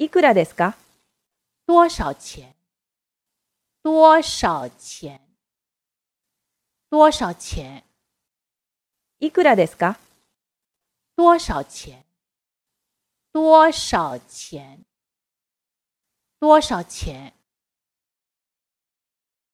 いくらですか多少钱？多少钱？多少钱？いくらですか多少钱？多少钱？多少钱？